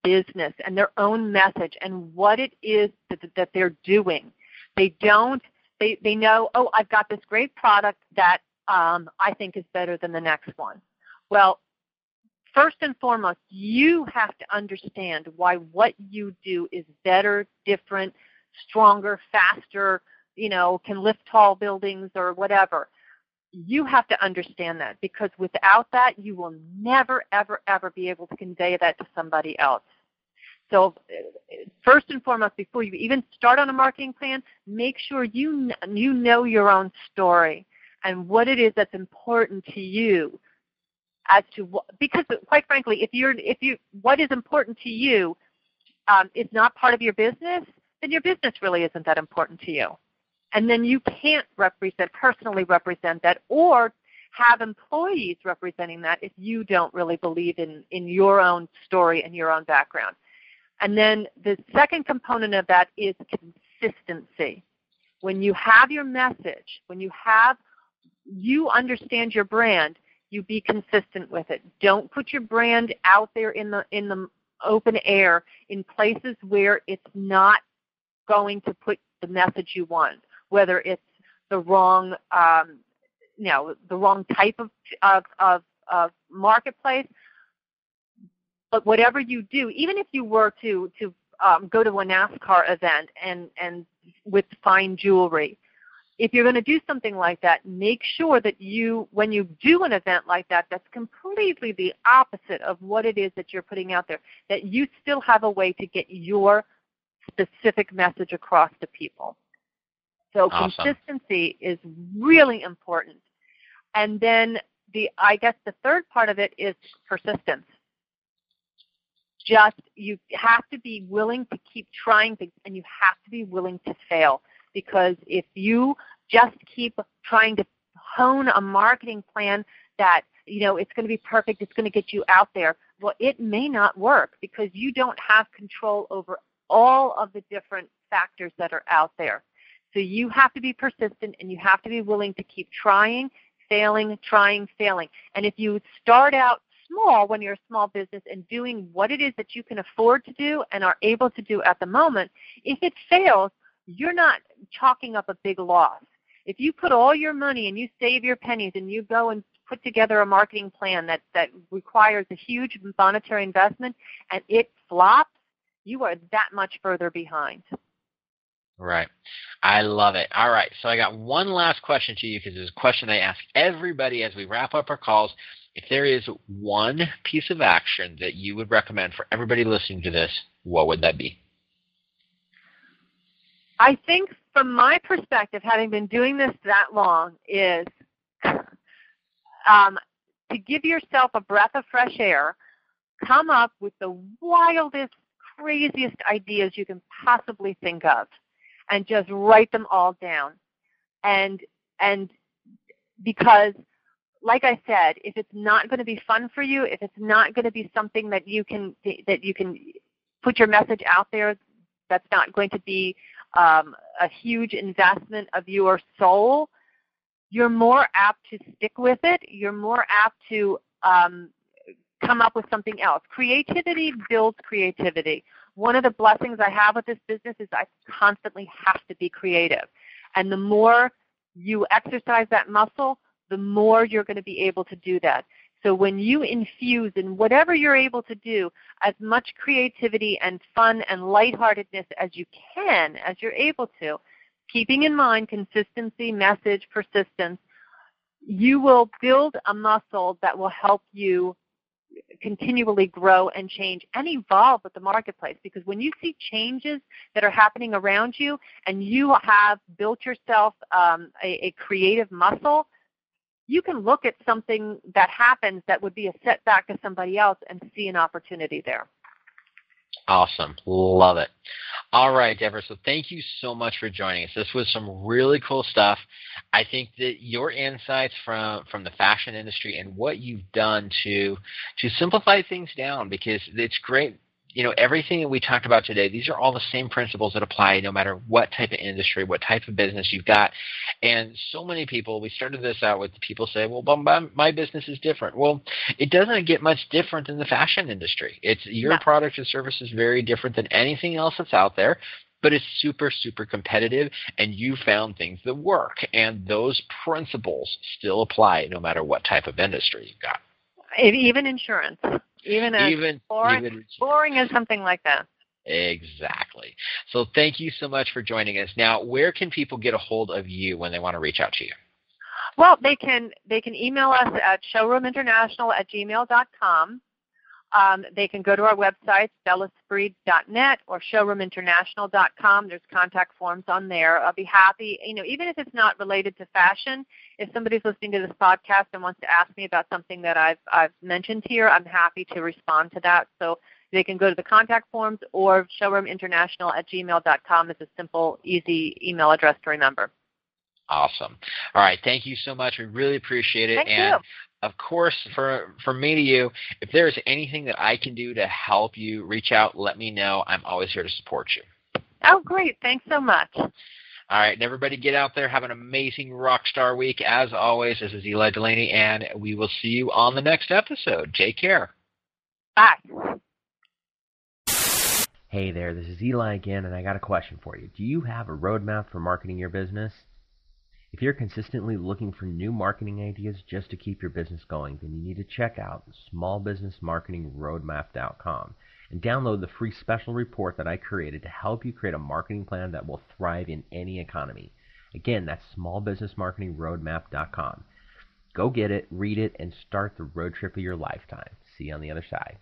business and their own message and what it is that, that they're doing. They don't, they, they know, oh, I've got this great product that um, I think is better than the next one. Well, first and foremost, you have to understand why what you do is better, different, stronger, faster, you know, can lift tall buildings or whatever. You have to understand that because without that, you will never, ever, ever be able to convey that to somebody else. So first and foremost, before you even start on a marketing plan, make sure you you know your own story and what it is that's important to you as to what, because quite frankly, if you're if you what is important to you um, is not part of your business, then your business really isn't that important to you, and then you can't represent personally represent that or have employees representing that if you don't really believe in in your own story and your own background. And then the second component of that is consistency. When you have your message, when you have you understand your brand, you be consistent with it. Don't put your brand out there in the in the open air in places where it's not going to put the message you want, whether it's the wrong um, you know the wrong type of, of of of marketplace. But whatever you do, even if you were to to um, go to a NASCAR event and and with fine jewelry, if you're going to do something like that, make sure that you, when you do an event like that, that's completely the opposite of what it is that you're putting out there, that you still have a way to get your specific message across to people. So awesome. consistency is really important. And then the, I guess the third part of it is persistence. Just, you have to be willing to keep trying things and you have to be willing to fail because if you just keep trying to hone a marketing plan that you know it's going to be perfect it's going to get you out there well it may not work because you don't have control over all of the different factors that are out there. So you have to be persistent and you have to be willing to keep trying failing trying failing. And if you start out small when you're a small business and doing what it is that you can afford to do and are able to do at the moment if it fails you're not chalking up a big loss. If you put all your money and you save your pennies and you go and put together a marketing plan that, that requires a huge monetary investment and it flops, you are that much further behind. Right. I love it. All right. So I got one last question to you because it's a question I ask everybody as we wrap up our calls. If there is one piece of action that you would recommend for everybody listening to this, what would that be? I think from my perspective, having been doing this that long, is um, to give yourself a breath of fresh air, come up with the wildest, craziest ideas you can possibly think of, and just write them all down. And and because like I said, if it's not going to be fun for you, if it's not going to be something that you can that you can put your message out there, that's not going to be um, a huge investment of your soul, you're more apt to stick with it. You're more apt to um, come up with something else. Creativity builds creativity. One of the blessings I have with this business is I constantly have to be creative. And the more you exercise that muscle, the more you're going to be able to do that. So when you infuse in whatever you're able to do as much creativity and fun and lightheartedness as you can, as you're able to, keeping in mind consistency, message, persistence, you will build a muscle that will help you continually grow and change and evolve with the marketplace. Because when you see changes that are happening around you and you have built yourself um, a, a creative muscle you can look at something that happens that would be a setback to somebody else and see an opportunity there. Awesome. Love it. All right, Deborah. So thank you so much for joining us. This was some really cool stuff. I think that your insights from from the fashion industry and what you've done to to simplify things down because it's great you know, everything that we talked about today, these are all the same principles that apply no matter what type of industry, what type of business you've got. And so many people, we started this out with people say, well, my business is different. Well, it doesn't get much different in the fashion industry. It's your no. product and service is very different than anything else that's out there but it's super, super competitive, and you found things that work. And those principles still apply no matter what type of industry you've got. Even insurance. Even as even, boring, even, boring as something like that. Exactly. So thank you so much for joining us. Now, where can people get a hold of you when they want to reach out to you? Well, they can they can email us at showroominternational at gmail.com. Um, they can go to our website, stellaspree.net or showroominternational.com. There's contact forms on there. I'll be happy, you know, even if it's not related to fashion, if somebody's listening to this podcast and wants to ask me about something that I've, I've mentioned here, I'm happy to respond to that. So they can go to the contact forms or showroominternational at gmail.com is a simple, easy email address to remember. Awesome. All right. Thank you so much. We really appreciate it. Thank and you of course, for for me to you, if there's anything that I can do to help you, reach out, let me know. I'm always here to support you. Oh, great. Thanks so much. All right, and everybody get out there. Have an amazing rock star week. As always, this is Eli Delaney, and we will see you on the next episode. Take care. Bye. Hey there, this is Eli again, and I got a question for you. Do you have a roadmap for marketing your business? If you're consistently looking for new marketing ideas just to keep your business going, then you need to check out smallbusinessmarketingroadmap.com and download the free special report that I created to help you create a marketing plan that will thrive in any economy. Again, that's smallbusinessmarketingroadmap.com. Go get it, read it, and start the road trip of your lifetime. See you on the other side.